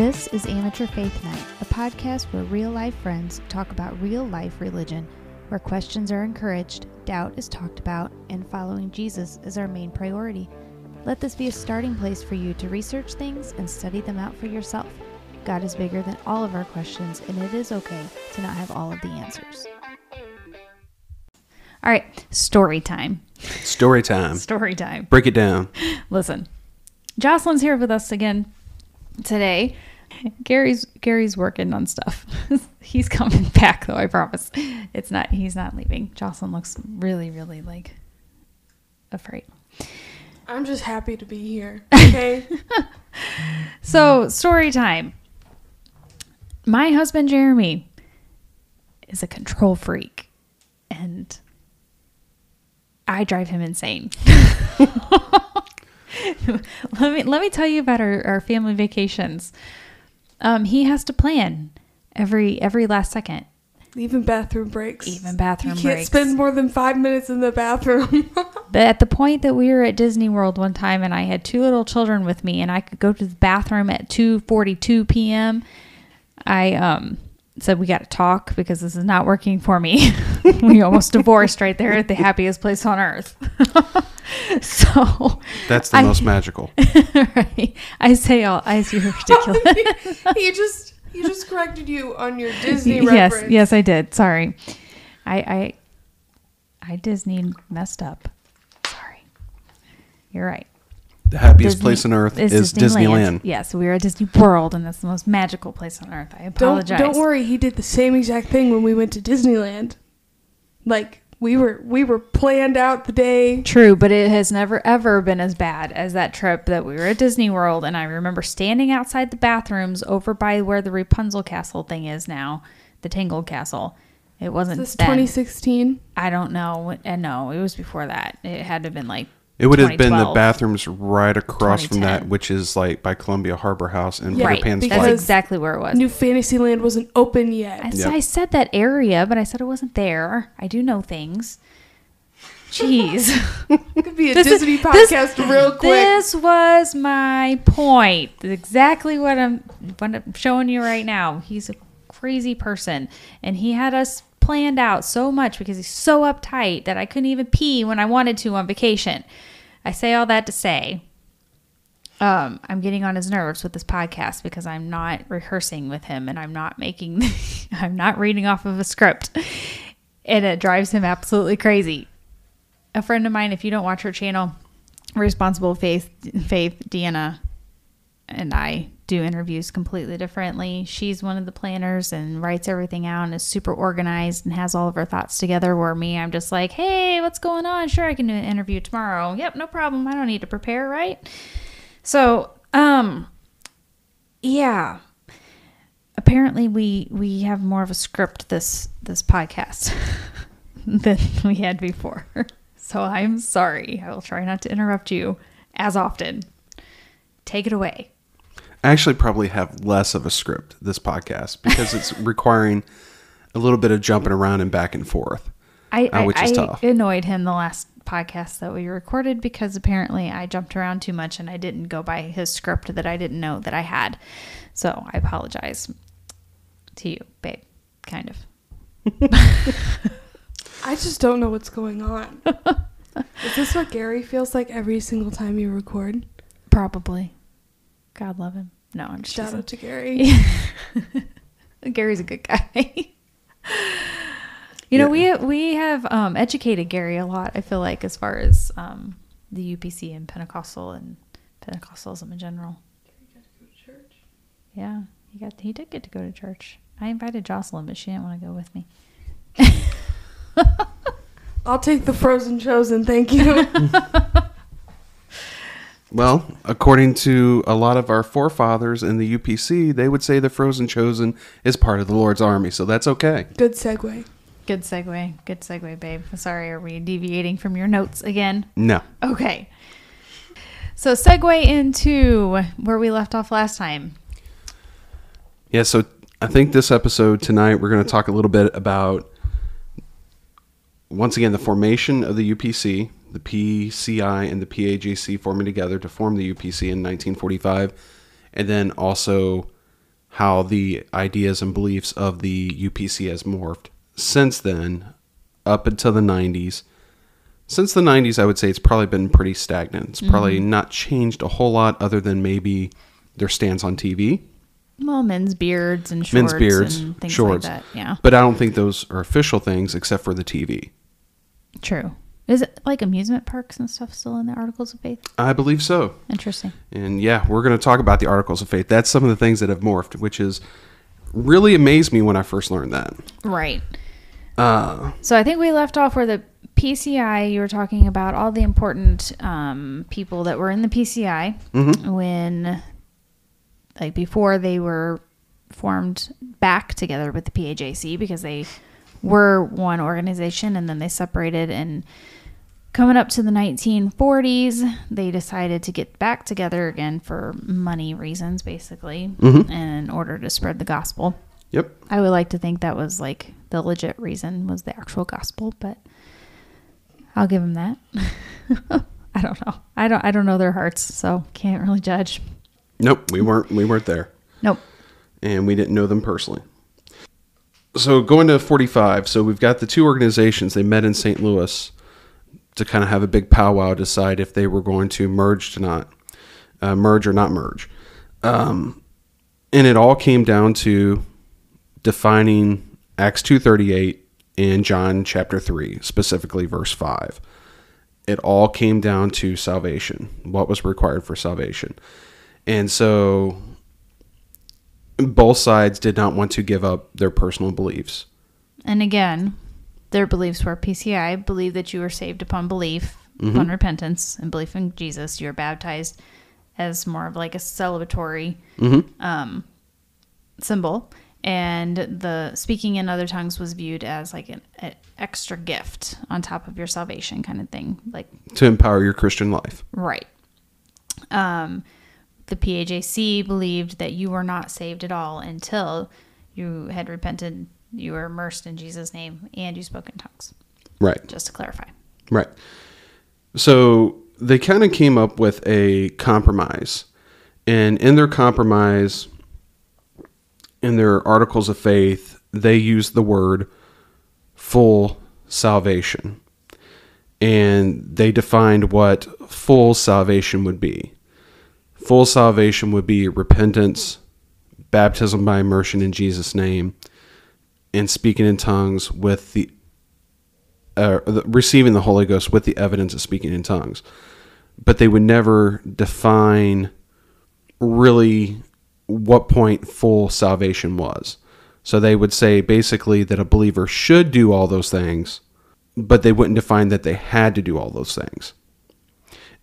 This is Amateur Faith Night, a podcast where real life friends talk about real life religion, where questions are encouraged, doubt is talked about, and following Jesus is our main priority. Let this be a starting place for you to research things and study them out for yourself. God is bigger than all of our questions, and it is okay to not have all of the answers. All right, story time. Story time. Story time. Break it down. Listen, Jocelyn's here with us again today. Gary's Gary's working on stuff. he's coming back though, I promise. It's not he's not leaving. Jocelyn looks really, really like afraid. I'm just happy to be here. Okay. So story time. My husband Jereme is a control freak and I drive him insane. let me let me tell you about our, our family vacations. Um, he has to plan every every last second. Even bathroom breaks. Even bathroom you can't breaks. spend more than five minutes in the bathroom. But at the point that we were at Disney World one time and I had two little children with me and I could go to the bathroom at 2:42 p.m. I um said we got to talk because this is not working for me. we almost divorced right there at the happiest place on earth. so That's the I- most magical. right. I say all I you're ridiculous. he just he just corrected you on your Disney yes, reference. yes, I did. Sorry, I, I, I Disney messed up. Sorry, you're right. The happiest Disney- place on earth is is Disneyland. Yes, we're at Disney World, and that's the most magical place on earth. I Don't apologize. don't worry. He did the same exact thing when we went to Disneyland. Like we were we were planned out the day. True, but it has never ever been as bad as that trip that we were at Disney World, and I remember standing outside the bathrooms over by where the Rapunzel Castle thing is now, the Tangled Castle. It wasn't This then. 2016. I don't know. And no, it was before that. It had to have been like It would have been the bathrooms right across from that, which is like by Columbia Harbor House and Yeah, Peter right. Pan's That's exactly where it was. New Fantasyland wasn't open yet. I, s- Yep. I said that area, but I said it wasn't there. I do know things. Jeez. It could be a This is- Disney this- podcast real quick. This was my point. Exactly what I'm what I'm showing you right now. He's a crazy person and he had us planned out so much because he's so uptight that I couldn't even pee when I wanted to on vacation. I say all that to say um, I'm getting on his nerves with this podcast because I'm not rehearsing with him and I'm not making, I'm not reading off of a script. And it drives him absolutely crazy. A friend of mine, if you don't watch her channel, Responsible Faith, Faith, Deanna, and I do interviews completely differently. She's one of the planners and writes everything out and is super organized and has all of her thoughts together. Where me, I'm just like, hey, what's going on? Sure, I can do an interview tomorrow. Yep, no problem. I don't need to prepare, right? So, um, yeah. Apparently, we we have more of a script this this podcast than we had before. So I'm sorry. I will try not to interrupt you as often. Take it away. I actually probably have less of a script this podcast because it's requiring a little bit of jumping around and back and forth. I, Uh, I, which is I tough. annoyed him the last podcast that we recorded because apparently I jumped around too much and I didn't go by his script that I didn't know that I had. So I apologize to you, babe. Kind of. I just don't know what's going on. Is this what Gary feels like every single time you record? Probably. God love him. No, I'm just Shout out to Gary. Gary's a good guy. you know, we we have um, educated Gary a lot. I feel like as far as um, the UPC and Pentecostal and Pentecostalism in general. Gary got to go to church. yeah, he got he did get to go to church. I invited Jocelyn, but she didn't want to go with me. I'll take the frozen chosen, thank you. Well, according to a lot of our forefathers in the UPC, they would say the Frozen Chosen is part of the Lord's army, so that's okay. Good segue. Good segue. Good segue, babe. Sorry, are we deviating from your notes again? No. Okay. So segue into where we left off last time. Yeah, so I think this episode tonight we're going to talk a little bit about once again the formation of the UPC, the PCI and the PAJC forming together to form the UPC in 1945, and then also how the ideas and beliefs of the UPC has morphed since then, up until the 90s. Since the 90s, I would say it's probably been pretty stagnant. It's mm-hmm. probably not changed a whole lot other than maybe their stance on TV, Well, men's beards and shorts men's beards, and things shorts. like that. Yeah, But I don't think those are official things except for the TV. true. Is it like amusement parks and stuff still in the Articles of Faith? I believe so. Interesting. And yeah, we're going to talk about the articles of faith. That's some of the things that have morphed, which is really amazed me when I first learned that. Right. Uh, So I think we left off where the PCI, you were talking about all the important um, people that were in the PCI mhm. when, like, before they were formed back together with the PAJC because they were one organization and then they separated. And coming up to the 1940s, they decided to get back together again for money reasons, basically, Mhm. and in order to spread the gospel. Yep. I would like to think that was like the legit reason was the actual gospel, but I'll give them that. I don't know. I don't. I don't know their hearts, so can't really judge. Nope, we weren't we weren't there. Nope. and we didn't know them personally. So going to 45, so we've got the two organizations. They met in St. Louis to kind of have a big powwow, decide if they were going to merge to not uh, merge or not merge, um, and it all came down to defining Acts 2:38 and John chapter 3, specifically verse 5. It all came down to salvation, what was required for salvation. And so both sides did not want to give up their personal beliefs. And again, their beliefs were PCI believe that you were saved upon belief, upon repentance, and belief in Jesus. You're baptized as more of like a celebratory um, symbol, and the speaking in other tongues was viewed as like an, an extra gift on top of your salvation, kind of thing. Like to empower your Christian life. Right. Um, the PAJC believed that you were not saved at all until you had repented, you were immersed in Jesus' name, and you spoke in tongues. Right. Just to clarify. Right. So they kind of came up with a compromise. And in their compromise, in their articles of faith, they used the word full salvation. And they defined what full salvation would be. Full salvation would be repentance, baptism by immersion in Jesus' name, and speaking in tongues with the uh, receiving the Holy Ghost with the evidence of speaking in tongues. But they would never define really what point full salvation was. So they would say basically that a believer should do all those things, but they wouldn't define that they had to do all those things.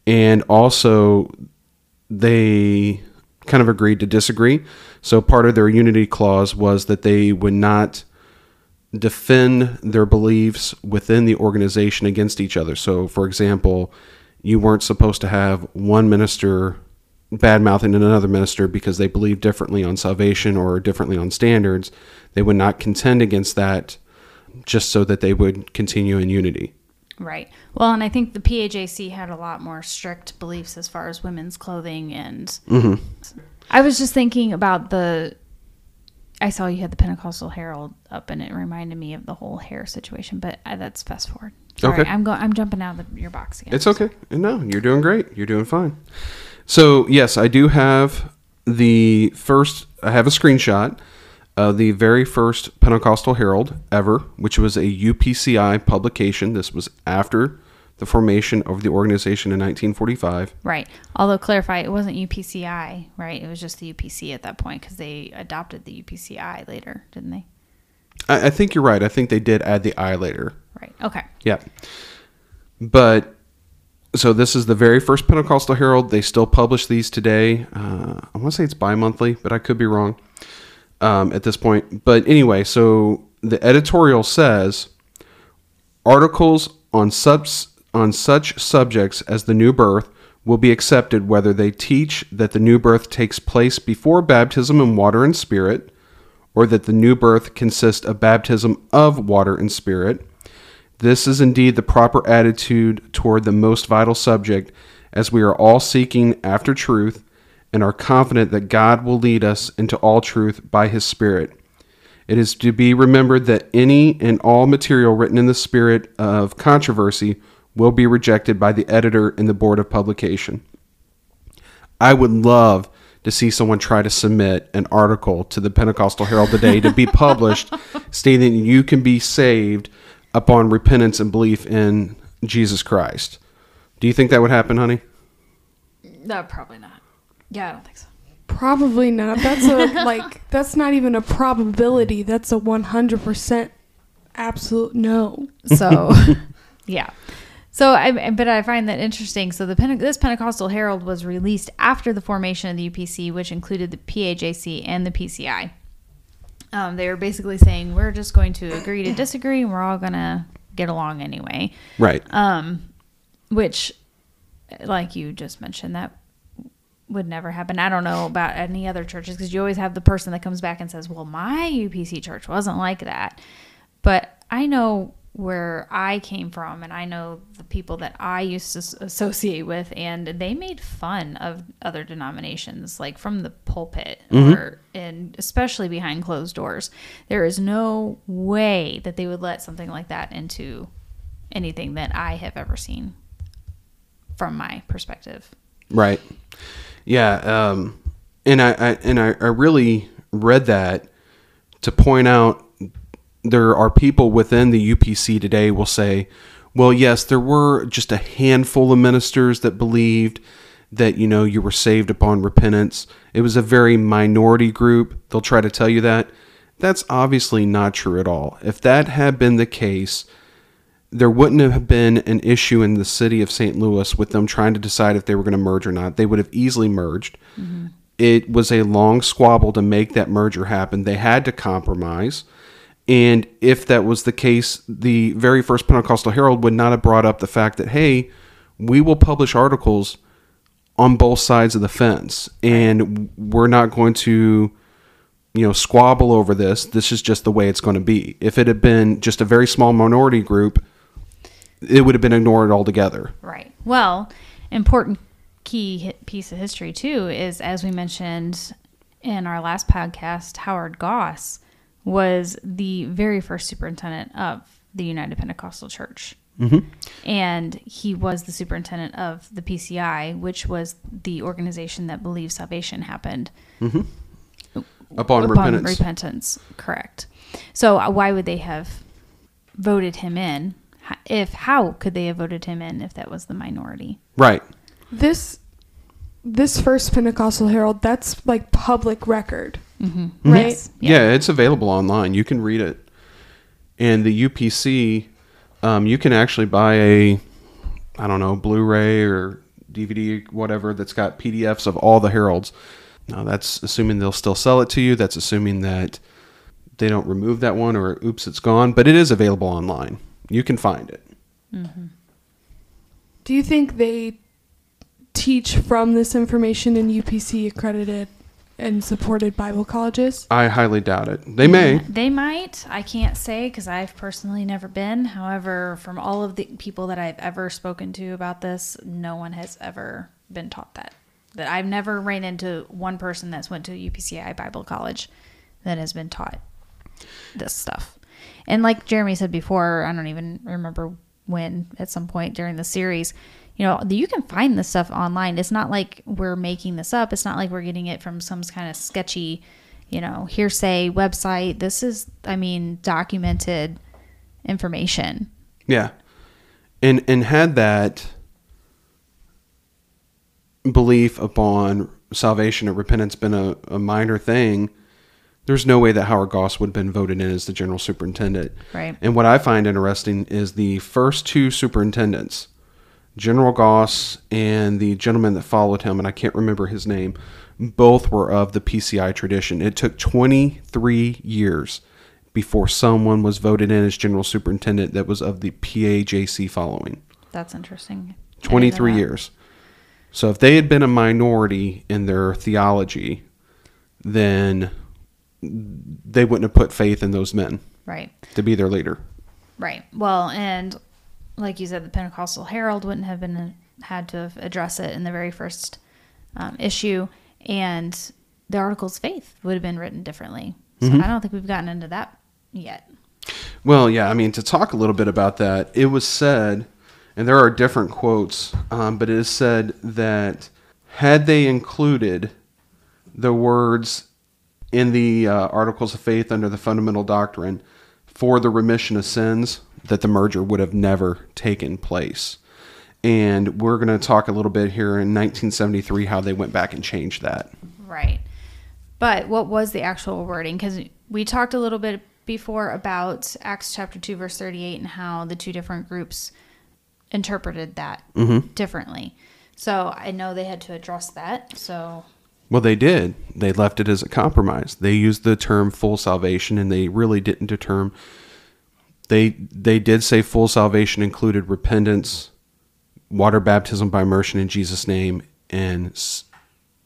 And also, they kind of agreed to disagree. So part of their unity clause was that they would not defend their beliefs within the organization against each other. So, for example, you weren't supposed to have one minister bad mouthing another minister because they believe differently on salvation or differently on standards. They would not contend against that just so that they would continue in unity. Right. Well, and I think the PAJC had a lot more strict beliefs as far as women's clothing and mm-hmm. I was just thinking about the I saw you had the Pentecostal Herald up and it reminded me of the whole hair situation, but uh, that's fast forward. Sorry, Okay. I'm going I'm jumping out of the, your box again. It's okay. No, you're doing great. You're doing fine. So, yes, I do have the first, I have a screenshot of the very first Pentecostal Herald ever, which was a UPCI publication. This was after the formation of the organization in 1945. Right. Although clarify, it wasn't UPCI, right? It was just the UPC at that point because they adopted the UPCI later, didn't they? I, I think you're right. I think they did add the I later. Right. Okay. Yeah. But so this is the very first Pentecostal Herald. They still publish these today. Uh, I want to say it's bi monthly, but I could be wrong um, at this point. But anyway, so the editorial says articles on subs on such subjects as the new birth will be accepted whether they teach that the new birth takes place before baptism in water and spirit or that the new birth consists of baptism of water and spirit this is indeed the proper attitude toward the most vital subject, as we are all seeking after truth, and are confident that God will lead us into all truth by his Spirit. It is to be remembered that any and all material written in the spirit of controversy will be rejected by the editor and the board of publication. I would love to see someone try to submit an article to the Pentecostal Herald today to be published stating you can be saved upon repentance and belief in Jesus Christ. Do you think that would happen, honey? No, probably not. Yeah, I don't think so. Probably not. That's a like that's not even a probability. That's a 100% absolute no. So, yeah. So, I but I find that interesting. So, the Pente- this Pentecostal Herald was released after the formation of the UPC, which included the PAJC and the PCI. Um, they were basically saying we're just going to agree to disagree, and we're all gonna get along anyway. Right. Um, which, like you just mentioned, that would never happen. I don't know about any other churches because you always have the person that comes back and says, "Well, my UPC church wasn't like that," but I know where I came from, and I know the people that I used to associate with, and they made fun of other denominations, like from the pulpit, or and especially behind closed doors. There is no way that they would let something like that into anything that I have ever seen from my perspective. Right. Yeah. Um, and I, I and I, I really read that to point out there are people within the UPC today will say, well, yes, there were just a handful of ministers that believed that you know you were saved upon repentance. It was a very minority group. They'll try to tell you that. That's obviously not true at all. If that had been the case, there wouldn't have been an issue in the city of St. Louis with them trying to decide if they were going to merge or not. They would have easily merged. Mm-hmm. It was a long squabble to make that merger happen. They had to compromise. And if that was the case, the very first Pentecostal Herald would not have brought up the fact that, hey, we will publish articles on both sides of the fence. And we're not going to you know squabble over this this is just the way it's going to be if it had been just a very small minority group it would have been ignored altogether Right. Well, important key piece of history too is as we mentioned in our last podcast, Howard Goss was the very first superintendent of the United Pentecostal Church. Mm-hmm. And he was the superintendent of the PCI, which was the organization that believed salvation happened upon, repentance repentance, correct. So uh, why would they have voted him in? If how could they have voted him in if that was the minority? right This this first Pentecostal Herald, that's like public record. Mm-hmm. Right? Yes. yeah. it's available online you can read it and the upc um, you can actually buy a i don't know blu-ray or dvd whatever that's got pdfs of all the heralds now that's assuming they'll still sell it to you that's assuming that they don't remove that one or oops it's gone but it is available online you can find it Do you think they teach from this information in UPC accredited and supported Bible colleges? I highly doubt it. They may. They might. I can't say because I've personally never been. However, from all of the people that I've ever spoken to about this, no one has ever been taught that. That I've never ran into one person that's went to UPCI Bible College that has been taught this stuff. And like Jereme said before, I don't even remember when at some point during the series, you know, you can find this stuff online. It's not like we're making this up. It's not like we're getting it from some kind of sketchy, you know, hearsay website. This is, I mean, documented information. Yeah. And and had that belief upon salvation or repentance been a, a minor thing, there's no way that Howard Goss would have been voted in as the general superintendent. Right. And what I find interesting is the first two superintendents, General Goss and the gentleman that followed him, and I can't remember his name, both were of the PCI tradition. It took 23 years before someone was voted in as general superintendent that was of the PAJC following. That's interesting. I didn't know 23 years. So if they had been a minority in their theology, then they wouldn't have put faith in those men Right. to be their leader. Right. Well, and like you said, the Pentecostal Herald wouldn't have been had to have addressed it in the very first um, issue, and the Articles of Faith would have been written differently. So Mm-hmm. I don't think we've gotten into that yet. Well, yeah, I mean, to talk a little bit about that, it was said, and there are different quotes, um, but it is said that had they included the words in the uh, Articles of Faith under the fundamental doctrine for the remission of sins, that the merger would have never taken place. And we're going to talk a little bit here in 1973 how they went back and changed that. Right. But what was the actual wording? Because we talked a little bit before about Acts chapter 2, verse 38, and how the two different groups interpreted that mm-hmm. differently. So I know they had to address that. So, Well, they did. They left it as a compromise. They used the term full salvation, and they really didn't determine. They they did say full salvation included repentance, water baptism by immersion in Jesus' name, and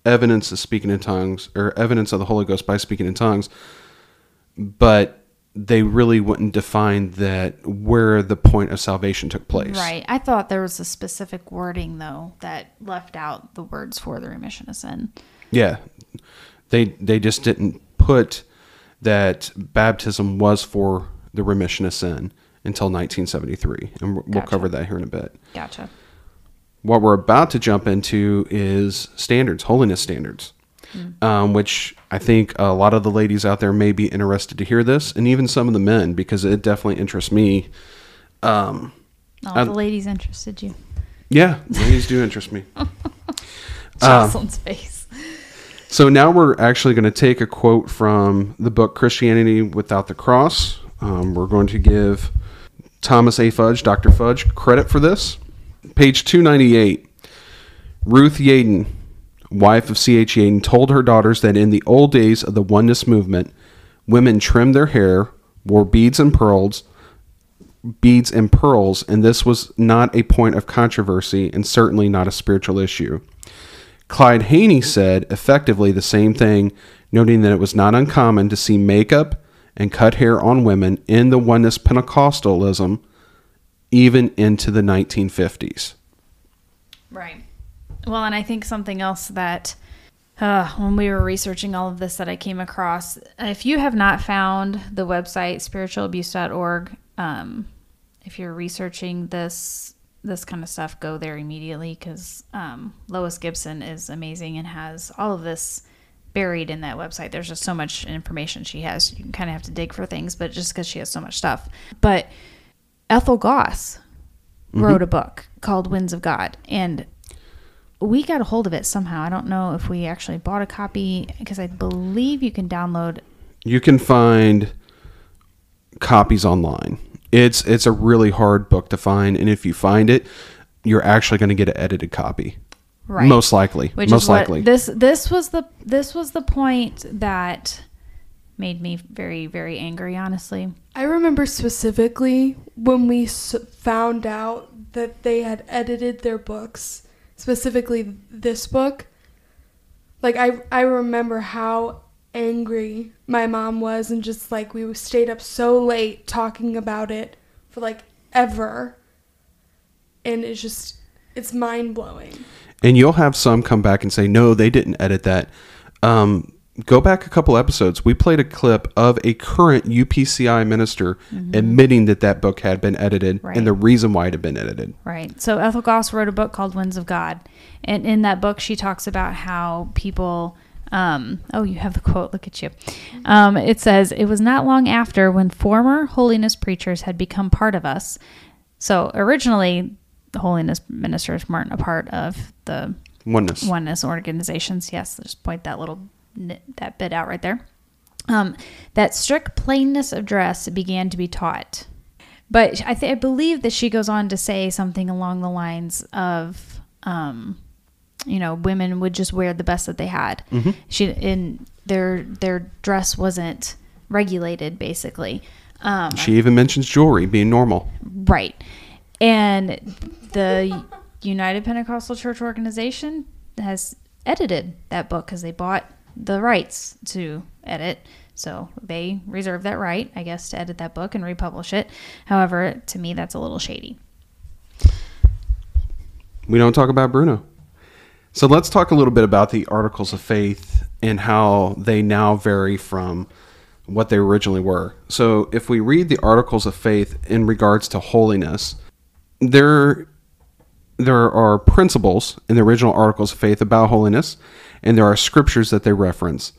evidence of speaking in tongues or evidence of the Holy Ghost by speaking in tongues. But they really wouldn't define that where the point of salvation took place. right. I thought there was a specific wording, though, that left out the words for the remission of sin. Yeah, they they just didn't put that baptism was for the remission of sin until 1973, and we'll Gotcha. cover that here in a bit. Gotcha. What we're about to jump into is standards, holiness standards, um, which I think a lot of the ladies out there may be interested to hear this, and even some of the men because it definitely interests me. Um, All Uh, the ladies interested you. yeah, ladies do interest me. Jocelyn's face. So now we're actually going to take a quote from the book Christianity Without the Cross. Um, we're going to give Thomas A. Fudge, Dr. Fudge, credit for this. Page 298. Ruth Yaden, wife of C.H. Yaden, told her daughters that in the old days of the oneness movement, women trimmed their hair, wore beads and pearls, beads and pearls, and this was not a point of controversy and certainly not a spiritual issue. Clyde Haney said effectively the same thing, noting that it was not uncommon to see makeup and cut hair on women in the oneness Pentecostalism even into the 1950s. Right. Well, and I think something else that uh, when we were researching all of this that I came across, if you have not found the website spiritualabuse.org, um, if you're researching this this kind of stuff, go there immediately because um, Lois Gibson is amazing and has all of this buried in that website. There's just so much information she has. You kind of have to dig for things, but just because she has so much stuff. But Ethel Goss mm-hmm. wrote a book called Winds of God, and we got a hold of it somehow. I don't know if we actually bought a copy because I believe you can download. You can find copies online. It's it's a really hard book to find and if you find it, you're actually going to get an edited copy. Right. Most likely. Which most is what likely. this this was the this was the point that made me very very angry. Honestly, I remember specifically when we s- found out that they had edited their books, specifically this book. Like I I remember how angry my mom was and just like we stayed up so late talking about it for like ever. And it's just it's mind-blowing. And you'll have some come back and say no they didn't edit that um, go back a couple episodes we played a clip of a current upci minister admitting that that book had been edited Mm-hmm. Right. and the reason why it had been edited right? So Ethel Goss wrote a book called Winds of God, and in that book she talks about how people. Um, oh, you have the quote. Look at you. Um, it says, It was not long after when former holiness preachers had become part of us. So originally, the holiness ministers weren't a part of the oneness oneness organizations. Yes, just point that little that bit out right there. Um, that strict plainness of dress began to be taught, but I, th- I believe that she goes on to say something along the lines of, um, you know, women would just wear the best that they had. She in their their dress wasn't regulated, basically. Um, she even mentions jewelry being normal Right. And the United Pentecostal Church Organization has edited that book because they bought the rights to edit. So they reserve that right, I guess, to edit that book and republish it. However, to me, that's a little shady. we don't talk about bruno So let's talk a little bit about the articles of faith and how they now vary from what they originally were. So if we read the articles of faith in regards to holiness, there there are principles in the original articles of faith about holiness, and there are scriptures that they reference.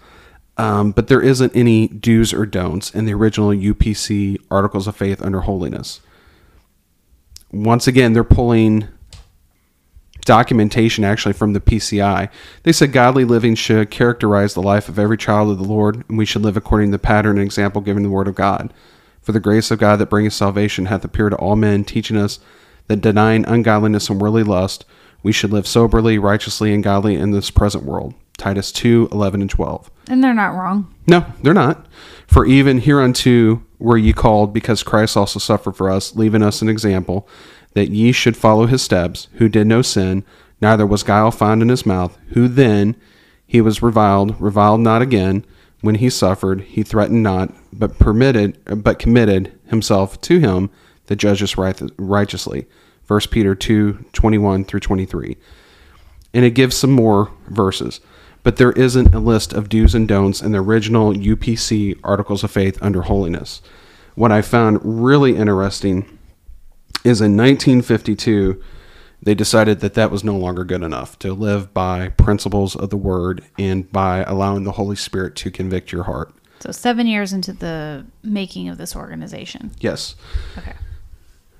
Um, but there isn't any do's or don'ts in the original UPC articles of faith under holiness. Once again, they're pulling documentation actually from the PCI. They said godly living should characterize the life of every child of the Lord, and we should live according to the pattern and example given in the Word of God. For the grace of God that bringeth salvation hath appeared to all men, teaching us that denying ungodliness and worldly lust, we should live soberly, righteously, and godly in this present world. Titus 2 11 and 12. And they're not wrong. No, they're not. For even hereunto were ye called, because Christ also suffered for us, leaving us an example, that ye should follow his steps, who did no sin, neither was guile found in his mouth, who then he was reviled, reviled not again. When he suffered, he threatened not, but permitted, but committed himself to him that judges right, righteously. 1 Peter 2 21 through 23. And it gives some more verses but there isn't a list of do's and don'ts in the original UPC Articles of Faith under holiness. What I found really interesting is in 1952, they decided that that was no longer good enough to live by principles of the Word and by allowing the Holy Spirit to convict your heart. So seven years into the making of this organization. Yes. Okay.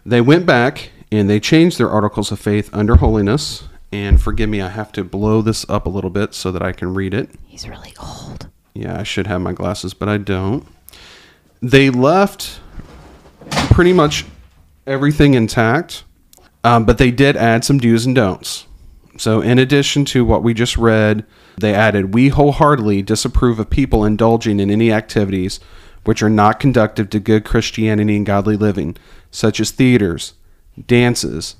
They went back and they changed their Articles of Faith under holiness and forgive me, I have to blow this up a little bit so that I can read it. He's really old. Yeah, I should have my glasses, but I don't. They left pretty much everything intact, um, but they did add some do's and don'ts. So, in addition to what we just read, they added, We wholeheartedly disapprove of people indulging in any activities which are not conductive to good Christianity and godly living, such as theaters, dances,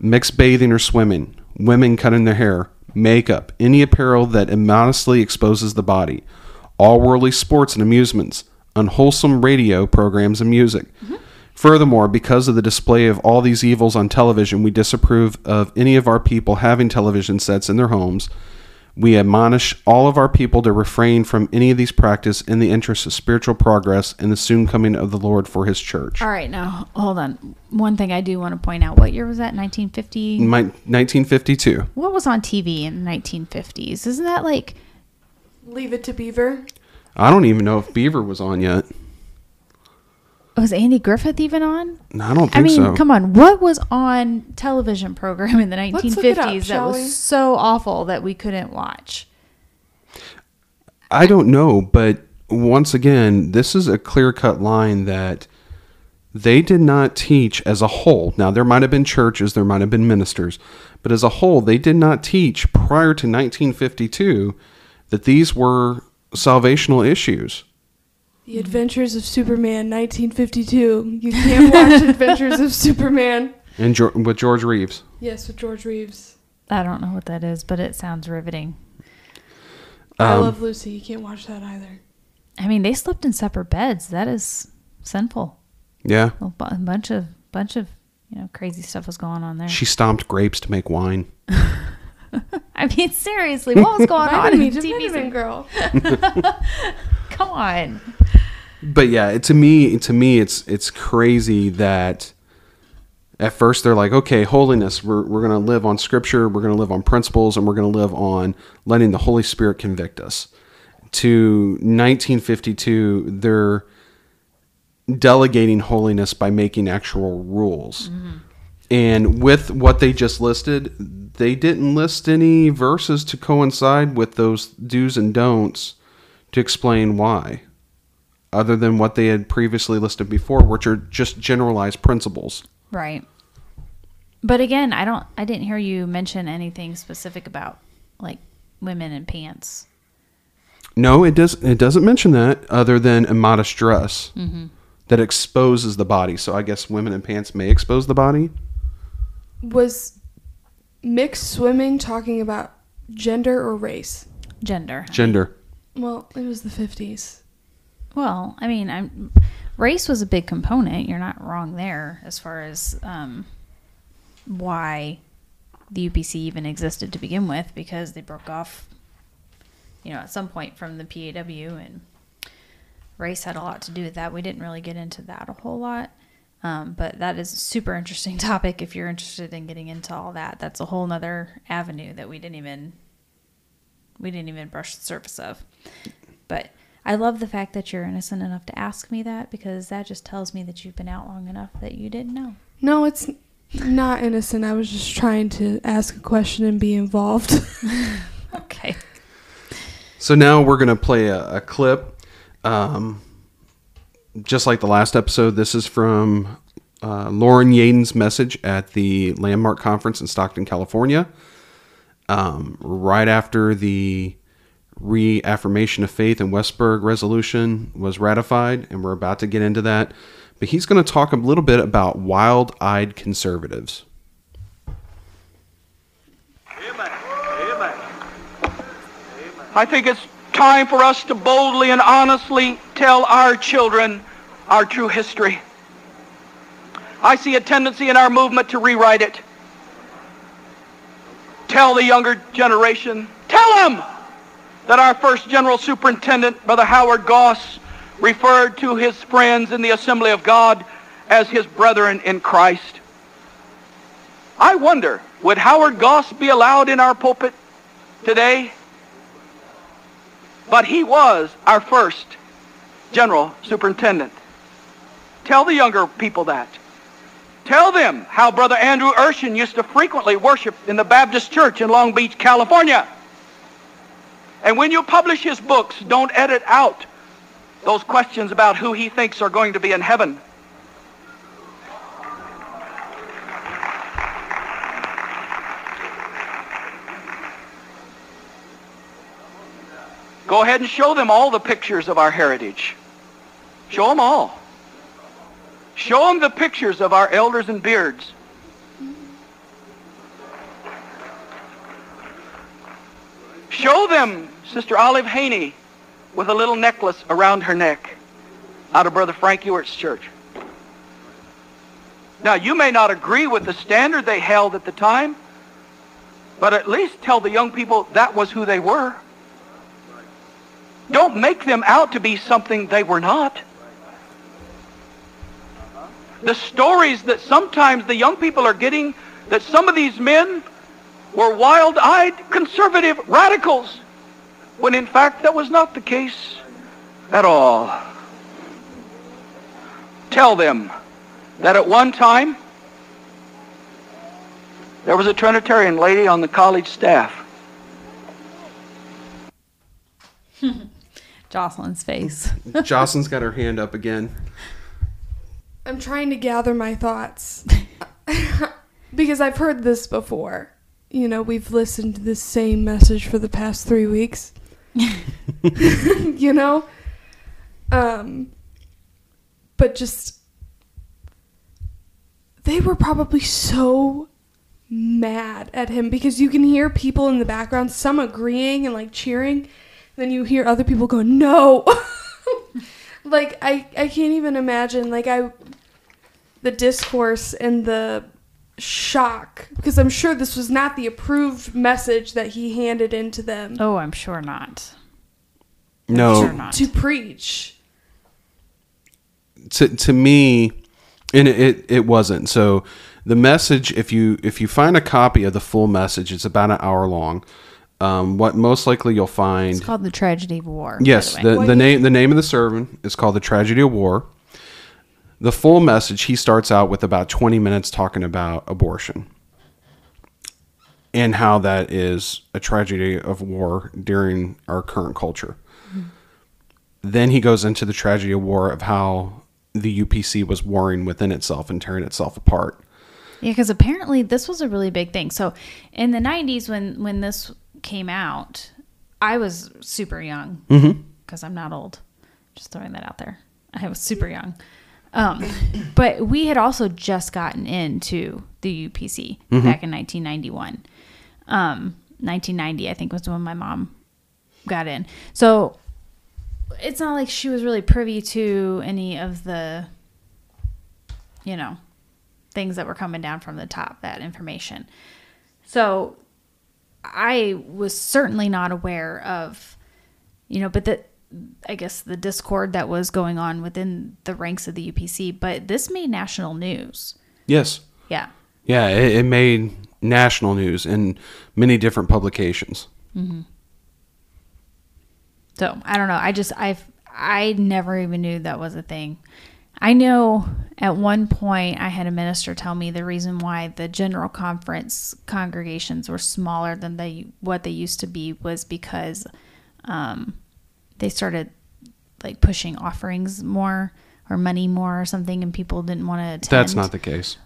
mixed bathing or swimming, women cutting their hair, makeup, any apparel that immodestly exposes the body, all worldly sports and amusements, unwholesome radio programs and music. Mm-hmm. Furthermore, because of the display of all these evils on television, we disapprove of any of our people having television sets in their homes we admonish all of our people to refrain from any of these practices in the interest of spiritual progress and the soon coming of the Lord for his church. All right, now hold on. One thing I do want to point out. What year was that? 1950? My 1952. What was on TV in the 1950s? Isn't that like Leave It to Beaver? I don't even know if Beaver was on yet. Was Andy Griffith even on? No, I don't think I mean, so. come on. What was on television program in the Let's look it up, 1950s that was we? so awful that we couldn't watch? I don't know, but once again, this is a clear cut line that they did not teach as a whole. Now, there might have been churches, there might have been ministers, but as a whole, they did not teach prior to 1952 that these were salvational issues. The Adventures of Superman, 1952. You can't watch Adventures of Superman. And Geor- with George Reeves. Yes, with George Reeves. I don't know what that is, but it sounds riveting. I Um, Love Lucy. You can't watch that either. I mean, they slept in separate beds. That is sinful. Yeah. A bunch of bunch of you know crazy stuff was going on there. She stomped grapes to make wine. I mean, seriously, what was going on in Vitamin, TV? vitamin girl. Come on. But yeah, to me, to me, it's it's crazy that at first they're like, okay, holiness, we're we're gonna live on scripture, we're gonna live on principles, and we're gonna live on letting the Holy Spirit convict us. To 1952, they're delegating holiness by making actual rules. Mm-hmm. And with what they just listed, they didn't list any verses to coincide with those do's and don'ts to explain why, other than what they had previously listed before, which are just generalized principles. Right. But again, I don't. I didn't hear you mention anything specific about like women in pants. No, it does. It doesn't mention that, other than immodest dress mm-hmm. that exposes the body. So I guess women in pants may expose the body. Was mixed swimming talking about gender or race? Gender. Gender. Well, it was the 50s. Well, I mean, I'm race was a big component. You're not wrong there as far as um, why the UPC even existed to begin with because they broke off, you know, at some point from the PAW and race had a lot to do with that. We didn't really get into that a whole lot. Um, but that is a super interesting topic if you're interested in getting into all that. That's a whole nother avenue that we didn't even we didn't even brush the surface of. But I love the fact that you're innocent enough to ask me that because that just tells me that you've been out long enough that you didn't know. No, it's not innocent. I was just trying to ask a question and be involved. Okay. So now we're going to play a, a clip. Um, just like the last episode, this is from uh, Lauren Yaden's message at the Landmark Conference in Stockton, California. Um, right after the reaffirmation of faith and Westberg resolution was ratified, and we're about to get into that. But he's going to talk a little bit about wild eyed conservatives. I think it's time for us to boldly and honestly tell our children our true history. I see a tendency in our movement to rewrite it. Tell the younger generation, tell them that our first General Superintendent, Brother Howard Goss, referred to his friends in the Assembly of God as his brethren in Christ. I wonder, would Howard Goss be allowed in our pulpit today? But he was our first general superintendent. Tell the younger people that. Tell them how Brother Andrew Urshan used to frequently worship in the Baptist Church in Long Beach, California. And when you publish his books, don't edit out those questions about who he thinks are going to be in heaven. Go ahead and show them all the pictures of our heritage. Show them all. Show them the pictures of our elders and beards. Show them Sister Olive Haney with a little necklace around her neck out of Brother Frank Ewart's church. Now, you may not agree with the standard they held at the time, but at least tell the young people that was who they were. Don't make them out to be something they were not. The stories that sometimes the young people are getting that some of these men were wild-eyed conservative radicals when in fact that was not the case at all. Tell them that at one time there was a Trinitarian lady on the college staff. Jocelyn's face. Jocelyn's got her hand up again. I'm trying to gather my thoughts because I've heard this before. You know, we've listened to the same message for the past three weeks. you know? Um, but just, they were probably so mad at him because you can hear people in the background, some agreeing and like cheering. Then you hear other people go, no. like, I, I can't even imagine. Like, I, the discourse and the shock because I'm sure this was not the approved message that he handed into them Oh, I'm sure not. No, Sure not. to preach. to to me, and it, it it wasn't. So the message, if you if you find a copy of the full message, it's about an hour long. Um, what most likely you'll find, It's called the tragedy of war. by yes, the way. the, the name the name of the sermon is called the Tragedy of War. The full message, he starts out with about twenty minutes talking about abortion and how that is a tragedy of war during our current culture. Then he goes into the tragedy of war of how the UPC was warring within itself and tearing itself apart. Yeah, because apparently this was a really big thing. So in the '90s, when when this came out, I was super young mm-hmm. because I'm not old. Just throwing that out there. I was super young, um, but we had also just gotten into the UPC back in 1991. Um, 1990, I think, was when my mom got in. So it's not like she was really privy to any of the, you know, things that were coming down from the top, that information. So I was certainly not aware of, you know, but the, I guess the discord that was going on within the ranks of the UPC, but this made national news. Yes. Yeah. Yeah, it, it made national news in many different publications. So I don't know. I just I've I never even knew that was a thing. I know at one point I had a minister tell me the reason why the general conference congregations were smaller than they what they used to be was because um, they started like pushing offerings more or money more or something, and people didn't want to attend. That's not the case.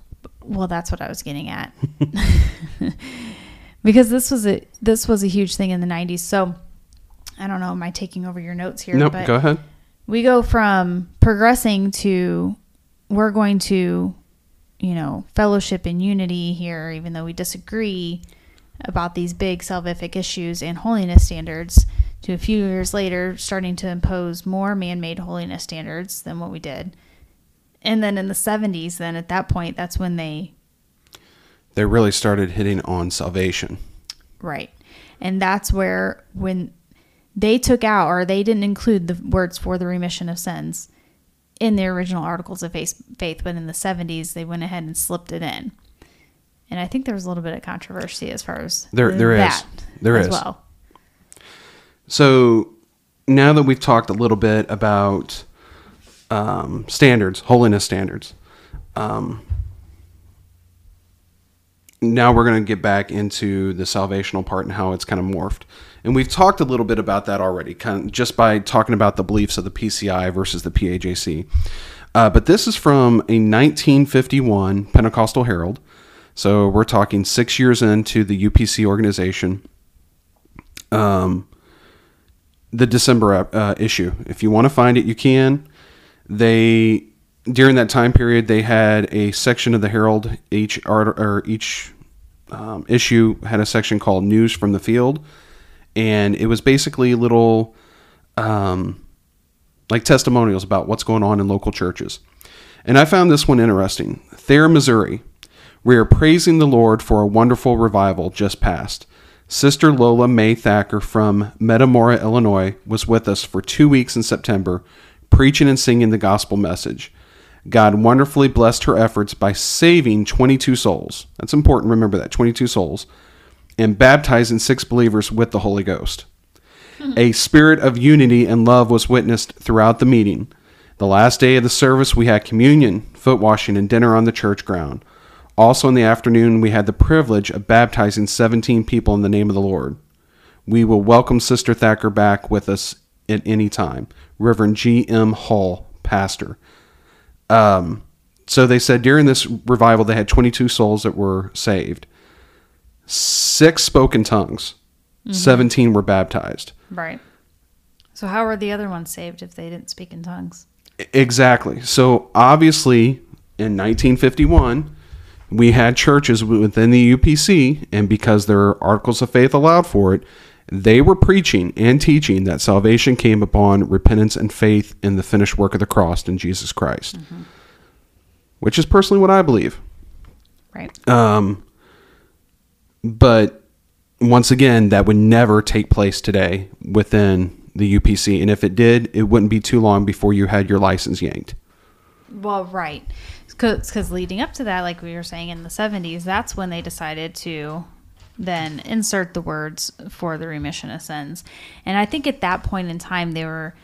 Well, that's what I was getting at. because this was a this was a huge thing in the 90s. So I don't know, am I taking over your notes here? Nope, but go ahead. we go from progressing to we're going to, you know, fellowship and unity here, even though we disagree about these big salvific issues and holiness standards, to a few years later starting to impose more man made holiness standards than what we did. And then in the 70s, then at that point, that's when they They really started hitting on salvation. Right. And that's where when they took out or they didn't include the words for the remission of sins in the original articles of faith, faith but in the 70s they went ahead and slipped it in. And I think there was a little bit of controversy as far as There- there is. There as is. well. So now that we've talked a little bit about um, standards, holiness standards, um, now we're going to get back into the salvational part and how it's kind of morphed. And we've talked a little bit about that already, kind of just by talking about the beliefs of the PCI versus the PAJC. Uh, but this is from a 1951 Pentecostal Herald. So we're talking six years into the UPC organization. Um, the December uh, issue. If you want to find it, you can. They during that time period they had a section of the Herald. Each art or each um, issue had a section called News from the Field, and it was basically little um, like testimonials about what's going on in local churches. And I found this one interesting. Thayer, Missouri. We are praising the Lord for a wonderful revival just passed. Sister Lola May Thacker from Metamora, Illinois, was with us for two weeks in September, preaching and singing the gospel message. God wonderfully blessed her efforts by saving 22 souls. That's important. Remember that 22 souls. And baptizing six believers with the Holy Ghost. Hmm. A spirit of unity and love was witnessed throughout the meeting. The last day of the service, we had communion, foot washing, and dinner on the church ground. Also, in the afternoon, we had the privilege of baptizing 17 people in the name of the Lord. We will welcome Sister Thacker back with us at any time. Reverend G. M. Hall, pastor. Um, so they said during this revival, they had 22 souls that were saved. Six spoke in tongues. 17 were baptized. Right. So how were the other ones saved if they didn't speak in tongues? Exactly. So obviously, in 1951, we had churches within the UPC, and because their articles of faith allowed for it, they were preaching and teaching that salvation came upon repentance and faith in the finished work of the cross in Jesus Christ, which is personally what I believe. Right. Um, but once again, that would never take place today within the UPC, and if it did, it wouldn't be too long before you had your license yanked. Well, right. Because leading up to that, like we were saying in the 70s, that's when they decided to then insert the words for the remission of sins. And I think at that point in time, they were,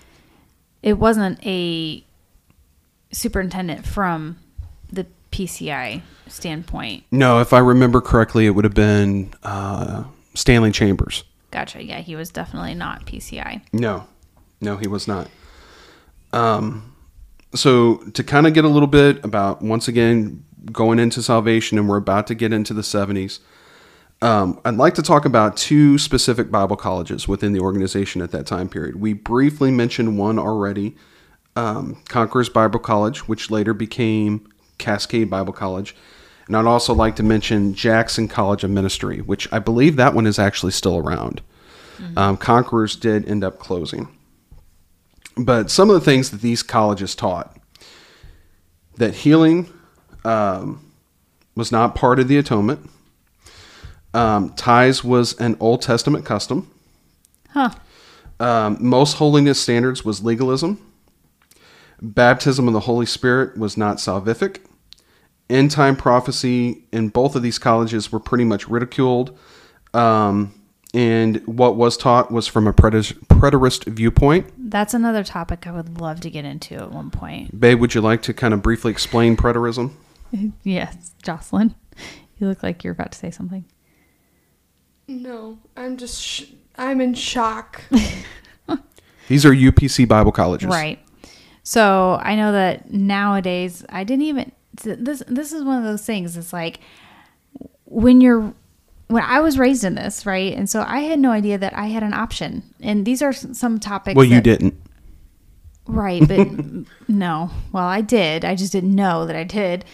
it wasn't a superintendent from the PCI standpoint. No, if I remember correctly, it would have been uh, Stanley Chambers. Gotcha. Yeah, he was definitely not PCI. No, no, he was not. Um, so to kind of get a little bit about once again going into salvation, and we're about to get into the seventies. Um, I'd like to talk about two specific Bible colleges within the organization at that time period. We briefly mentioned one already, um, Conquerors Bible College, which later became Cascade Bible College. And I'd also like to mention Jackson College of Ministry, which I believe that one is actually still around. Um, Conquerors did end up closing. But some of the things that these colleges taught that healing um, was not part of the atonement, Um, tithes was an Old Testament custom. Huh. Um, most holiness standards was legalism. Baptism of the Holy Spirit was not salvific. End time prophecy in both of these colleges were pretty much ridiculed. Um, and what was taught was from a preterist, preterist viewpoint. That's another topic I would love to get into at one point. Babe, would you like to kind of briefly explain preterism? yes, Jocelyn. You look like you're about to say something. No, I'm just sh- I'm in shock. These are UPC Bible colleges. Right. So I know that nowadays I didn't even this this is one of those things. It's like when you're when I was raised in this, right? And so I had no idea that I had an option. And these are some topics Well, you that- didn't. Right, but no. Well, I did. I just didn't know that I did.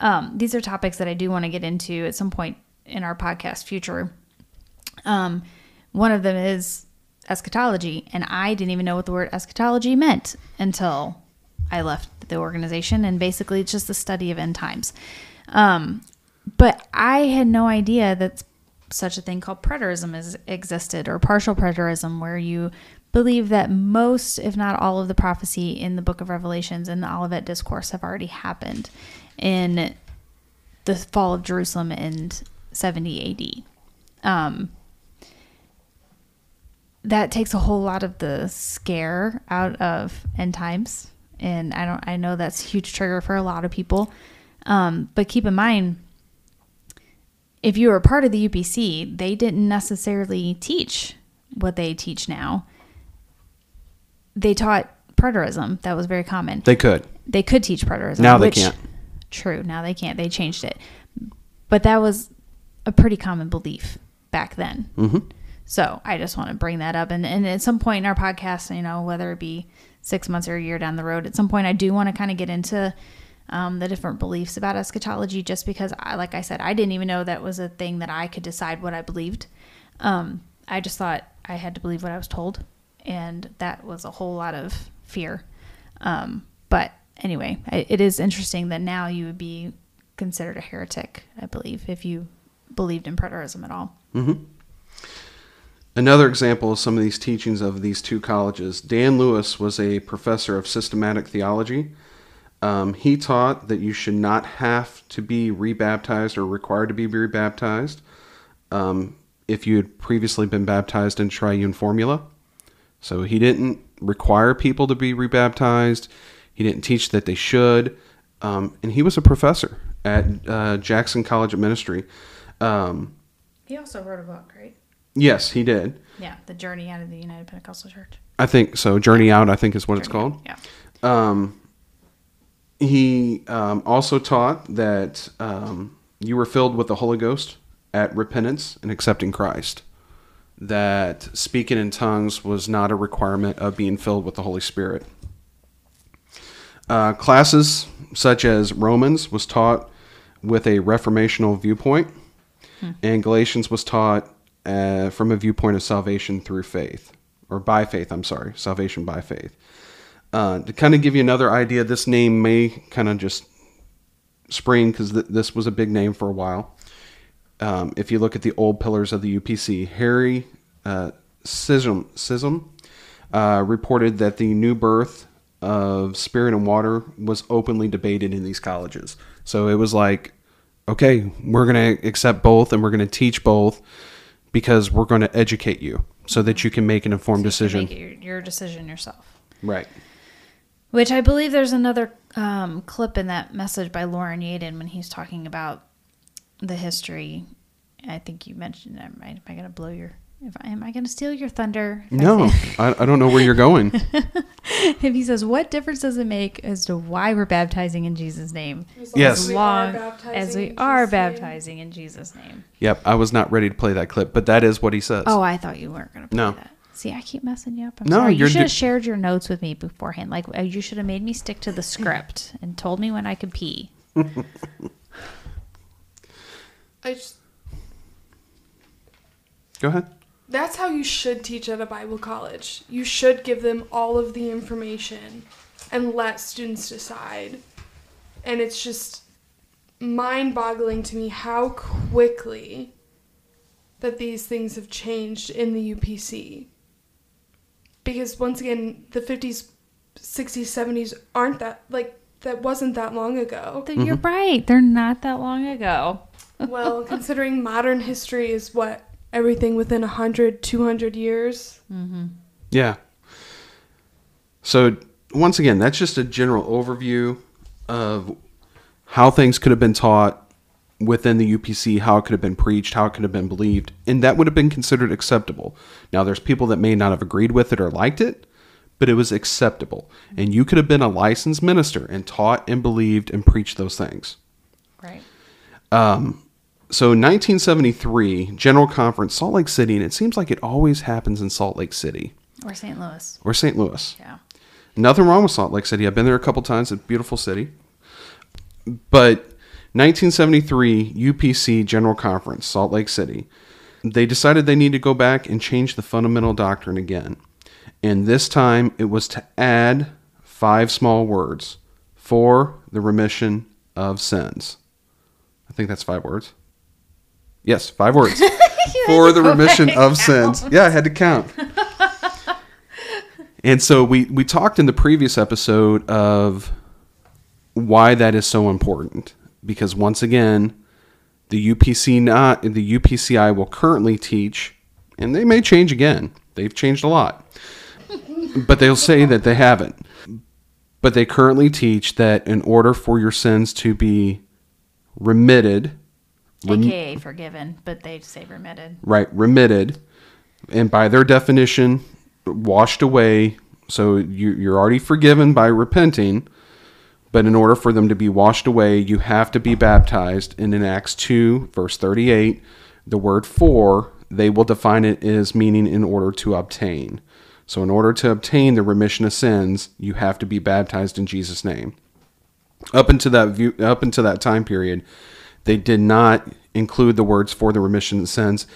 Um, these are topics that I do want to get into at some point in our podcast future. Um, one of them is eschatology, and I didn't even know what the word eschatology meant until I left the organization. And basically, it's just the study of end times. Um, but I had no idea that such a thing called preterism has existed or partial preterism, where you believe that most, if not all, of the prophecy in the book of Revelations and the Olivet Discourse have already happened in the fall of Jerusalem in 70 AD. Um, that takes a whole lot of the scare out of end times, and I don't. I know that's a huge trigger for a lot of people. Um, but keep in mind, if you were a part of the UPC, they didn't necessarily teach what they teach now. They taught preterism. That was very common. They could. They could teach preterism. Now they which- can't. True. Now they can't. They changed it. But that was a pretty common belief back then. hmm So I just want to bring that up. And, and at some point in our podcast, you know, whether it be six months or a year down the road, at some point I do want to kind of get into um, the different beliefs about eschatology just because, I, like I said, I didn't even know that was a thing that I could decide what I believed. Um, I just thought I had to believe what I was told. And that was a whole lot of fear. Um, but anyway, I, it is interesting that now you would be considered a heretic, I believe, if you believed in preterism at all. Another example of some of these teachings of these two colleges Dan Lewis was a professor of systematic theology. Um, he taught that you should not have to be rebaptized or required to be rebaptized um, if you had previously been baptized in triune formula. So he didn't require people to be rebaptized. He didn't teach that they should. Um, and he was a professor at uh, Jackson College of Ministry. Um, He also wrote a book, right? yes, he did. Yeah, The Journey Out of the United Pentecostal Church. I think so. Journey Out, I think, is what it's called. Out, Yeah. Um, he um, also taught that um, you were filled with the Holy Ghost at repentance and accepting Christ. That speaking in tongues was not a requirement of being filled with the Holy Spirit. Uh, classes such as Romans was taught with a reformational viewpoint, and Galatians was taught uh, from a viewpoint of salvation through faith, or by faith. I'm sorry, salvation by faith. Uh, to kind of give you another idea, this name may kind of just spring because th- this was a big name for a while. Um, if you look at the old pillars of the UPC, Harry uh, Scism, Scism uh, reported that the new birth of spirit and water was openly debated in these colleges. So it was like, okay, we're going to accept both and we're going to teach both because we're going to educate you so that you can make an informed decision. Make your, your decision yourself. Right. Which I believe there's another um, clip in that message by Loren Yadon when he's talking about the history. I think you mentioned. Am I, am I going to blow your? If I, am I going to steal your thunder? No, I, I don't know where you're going. if he says, "What difference does it make as to why we're baptizing in Jesus' name?" As Yes. As we long are baptizing as we in are Jesus' baptizing in Jesus' name. Yep, I was not ready to play that clip, but that is what he says. Oh, I thought you weren't going to play No. that. See, I keep messing you up. I'm No, sorry. You should have di- shared your notes with me beforehand. Like uh, you should have made me stick to the script and told me when I could pee. I just Go ahead. that's how you should teach at a Bible college. You should give them all of the information and let students decide. And it's just mind boggling to me how quickly that these things have changed in the UPC. Because once again, the 50s, 60s, 70s aren't that, like, that wasn't that long ago. You're mm-hmm. right. They're not that long ago. well, considering modern history is what? Everything within 100, 200 years? Mm-hmm. Yeah. So once again, that's just a general overview of how things could have been taught within the UPC, how it could have been preached, how it could have been believed, and that would have been considered acceptable. Now, there's people that may not have agreed with it or liked it, but it was acceptable. And you could have been a licensed minister and taught and believed and preached those things. Right. Um, So, 1973, General Conference, Salt Lake City, and it seems like it always happens in Salt Lake City Or St. Louis. or St. Louis. Yeah. Nothing wrong with Salt Lake City. I've been there a couple times. It's a beautiful city. But 1973 UPC General Conference, Salt Lake City, they decided they need to go back and change the fundamental doctrine again. And this time it was to add five small words for the remission of sins. I think that's five words. Yes, five words. for the remission of sins. Yeah, I had to count. And so we we talked in the previous episode of why that is so important because once again, the UPC not the UPCI will currently teach, and they may change again. They've changed a lot, but they'll say that they haven't. But they currently teach that in order for your sins to be remitted, rem- AKA forgiven, but they say remitted. right remitted and by their definition washed away so you, you're already forgiven by repenting but in order for them to be washed away you have to be baptized. And in acts 2 verse 38 the word for they will define it as meaning in order to obtain. So in order to obtain the remission of sins you have to be baptized in jesus name. Up until that view up until that time period they did not include the words for the remission of sins.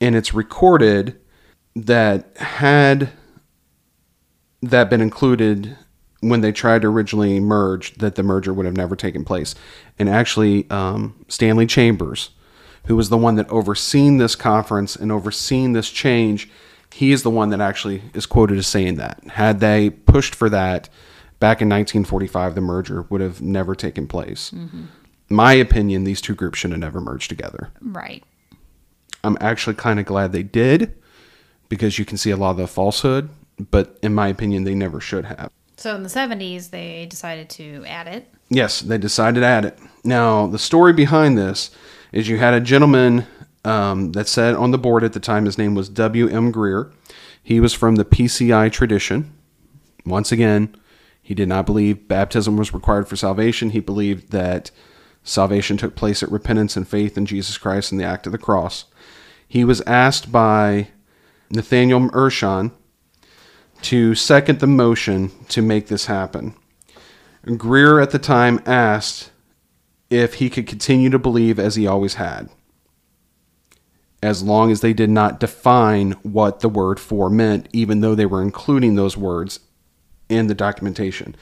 And it's recorded that had that been included when they tried to originally merge that the merger would have never taken place. And actually um, stanley chambers who was the one that overseen this conference and overseen this change he is the one that actually is quoted as saying that. Had they pushed for that back in 1945 the merger would have never taken place. My opinion these two groups should have never merged together. Right. I'm actually kind of glad they did because you can see a lot of the falsehood, but in my opinion, they never should have. So in the 70s, they decided to add it. Yes, they decided to add it. Now, the story behind this is you had a gentleman um, that said on the board at the time, his name was W.M. Greer. He was from the PCI tradition. Once again, he did not believe baptism was required for salvation. He believed that salvation took place at repentance and faith in Jesus Christ and the act of the cross. He was asked by Nathaniel Urshan to second the motion to make this happen. Greer at the time asked if he could continue to believe as he always had, as long as they did not define what the word for meant, even though they were including those words in the documentation.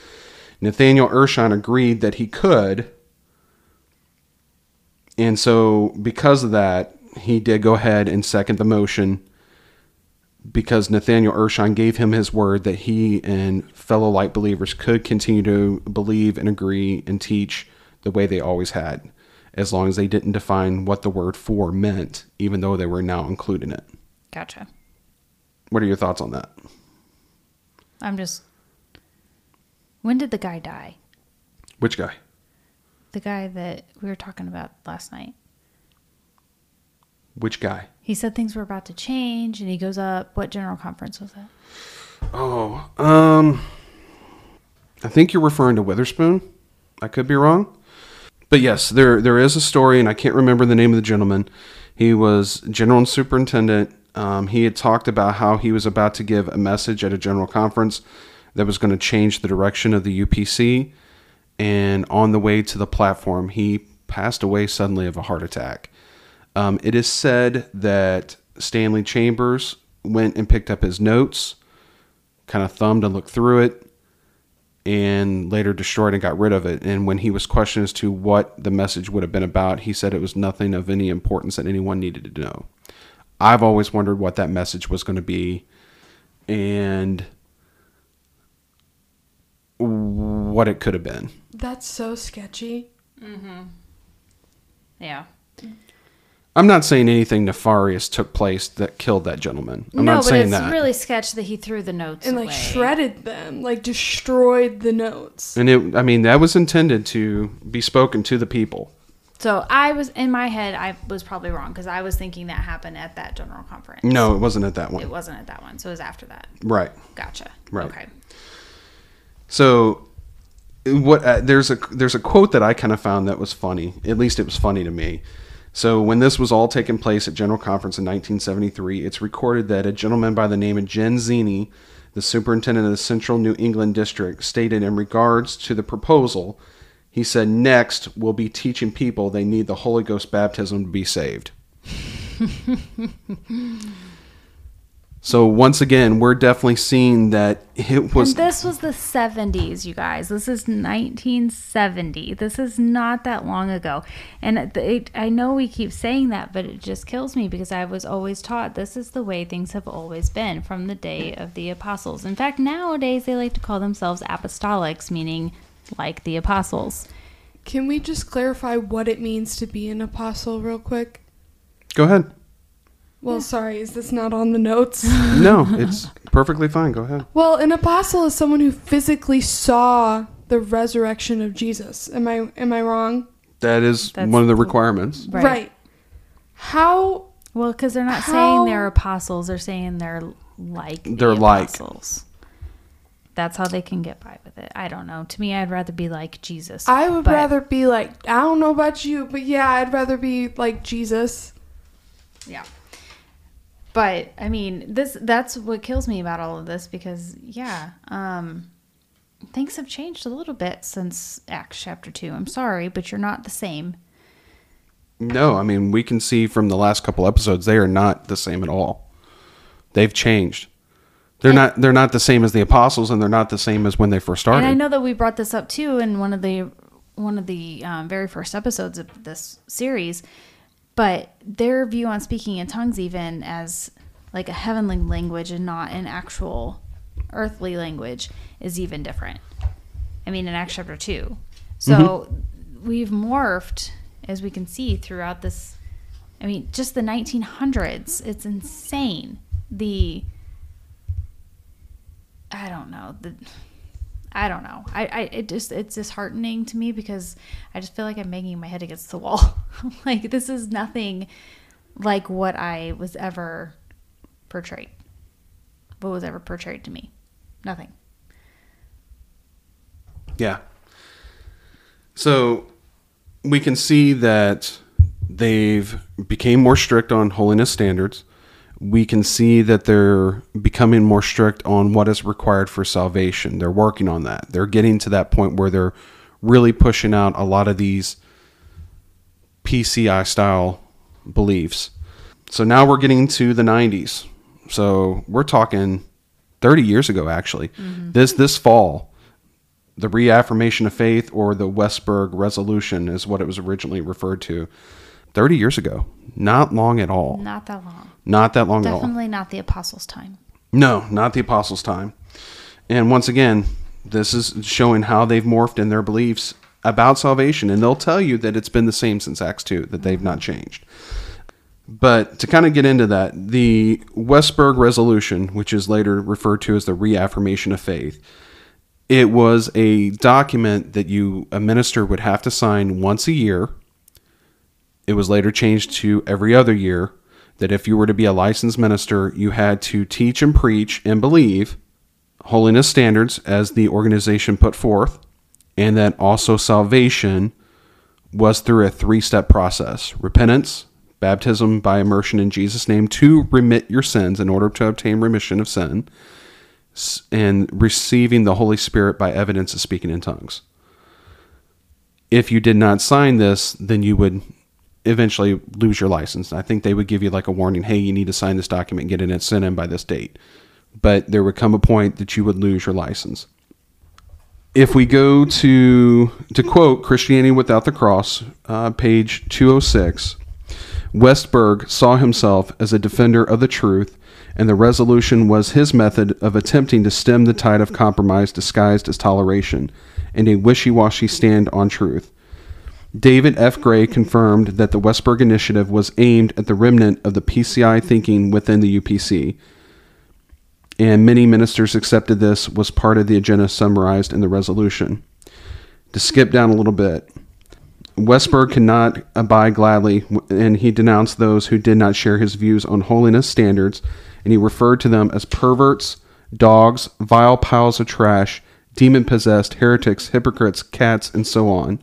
Nathaniel Urshan agreed that he could, and so because of that, he did go ahead and second the motion because Nathaniel Urshan gave him his word that he and fellow light believers could continue to believe and agree and teach the way they always had, as long as they didn't define what the word for meant, even though they were now including it. Gotcha. What are your thoughts on that? I'm just. When did the guy die? Which guy? The guy that we were talking about last night. Which guy? He said things were about to change and he goes up. What general conference was that? Oh, um, I think you're referring to Witherspoon. I could be wrong, but yes, there there is a story, and I can't remember the name of the gentleman. He was general and superintendent. Um, he had talked about how he was about to give a message at a general conference that was going to change the direction of the UPC, and on the way to the platform, he passed away suddenly of a heart attack. Um, it is said that Stanley Chambers went and picked up his notes kind of thumbed and looked through it and later destroyed and got rid of it. And when he was questioned as to what the message would have been about, he said it was nothing of any importance that anyone needed to know. I've always wondered what that message was going to be and what it could have been. That's so sketchy. Yeah. I'm not saying anything nefarious took place that killed that gentleman. I'm no, not but saying it's that. really sketch that he threw the notes And like away. shredded them, like destroyed the notes. and it, I mean, that was intended to be spoken to the people. So I was in my head. I was probably wrong because I was thinking that happened at that general conference. No, it wasn't at that one. it wasn't at that one. So it was after that. Right. Gotcha. Right. Okay. So, what uh, there's a there's a quote that I kind of found that was funny. At least it was funny to me. So when this was all taking place at General Conference in 1973, it's recorded that a gentleman by the name of Jen Zini, the superintendent of the Central New England District, stated in regards to the proposal, he said, "Next, we'll be teaching people they need the Holy Ghost baptism to be saved." so once again, we're definitely seeing that it was and this was the 70s, you guys. This is 1970. This is not that long ago. And it, it, I know we keep saying that, but it just kills me because I was always taught this is the way things have always been from the day of the apostles. In fact, nowadays they like to call themselves apostolics, meaning like the apostles. Can we just clarify what it means to be an apostle, real quick? Go ahead. Well, sorry, is this not on the notes? No, it's perfectly fine. Go ahead. well, an apostle is someone who physically saw the resurrection of Jesus. Am I am I wrong? That is That's one of the the- requirements. Right. How Well, because they're not How- saying they're apostles, they're saying they're like the They're like. apostles. That's how they can get by with it. I don't know. To me, I'd rather be like Jesus. I would but- rather be like I don't know about you, but yeah, I'd rather be like Jesus. Yeah. But I mean, this that's what kills me about all of this because yeah, um things have changed a little bit since Acts chapter 2. I'm sorry, but you're not the same. No, I mean we can see from the last couple episodes they are not the same at all. They've changed. They're And- not. They're not the same as the apostles, and they're not the same as when they first started. And I know that we brought this up too in one of the one of the um, very first episodes of this series, but their view on speaking in tongues, even as like a heavenly language and not an actual earthly language, is even different. I mean, in Acts chapter two, so mm-hmm. we've morphed as we can see throughout this. I mean, just the 1900s. It's insane. The I don't know. The I don't know. I, I it just it's disheartening to me because I just feel like I'm banging my head against the wall. like this is nothing like what I was ever portrayed. What was ever portrayed to me. Nothing. Yeah. So we can see that they've became more strict on holiness standards. We can see that they're becoming more strict on what is required for salvation. They're working on that. They're getting to that point where they're really pushing out a lot of these PCI style beliefs. So now we're getting to the 90s. So we're talking 30 years ago actually. Mm-hmm. This this fall the reaffirmation of faith or the Westberg resolution is what it was originally referred to 30 years ago. Not long at all. Not that long. Not that long at all. Definitely not the apostles' time. No, not the apostles' time. And once again, this is showing how they've morphed in their beliefs about salvation. And they'll tell you that it's been the same since Acts 2, that they've not mm-hmm. changed. But to kind of get into that, the Westberg Resolution, which is later referred to as the Reaffirmation of Faith, it was a document that you, a minister, would have to sign once a year. It was later changed to every other year. That if you were to be a licensed minister, you had to teach and preach and believe holiness standards as the organization put forth, and that also salvation was through a three step process repentance, baptism by immersion in Jesus' name to remit your sins in order to obtain remission of sin, and receiving the Holy Spirit by evidence of speaking in tongues. If you did not sign this, then you would eventually lose your license. I think they would give you like a warning hey, you need to sign this document, and get it sent in by this date. But there would come a point that you would lose your license if we go to to quote Christianity Without the Cross, uh, page 206, Westberg saw himself as a defender of the truth, and the resolution was his method of attempting to stem the tide of compromise disguised as toleration and a wishy washy stand on truth. David F. Gray confirmed that the Westberg Initiative was aimed at the remnant of the PCI thinking within the UPC, and many ministers accepted this was part of the agenda summarized in the resolution. To skip down a little bit, Westberg could not abide gladly, and he denounced those who did not share his views on holiness standards, and he referred to them as perverts, dogs, vile piles of trash, demon possessed, heretics, hypocrites, cats, and so on.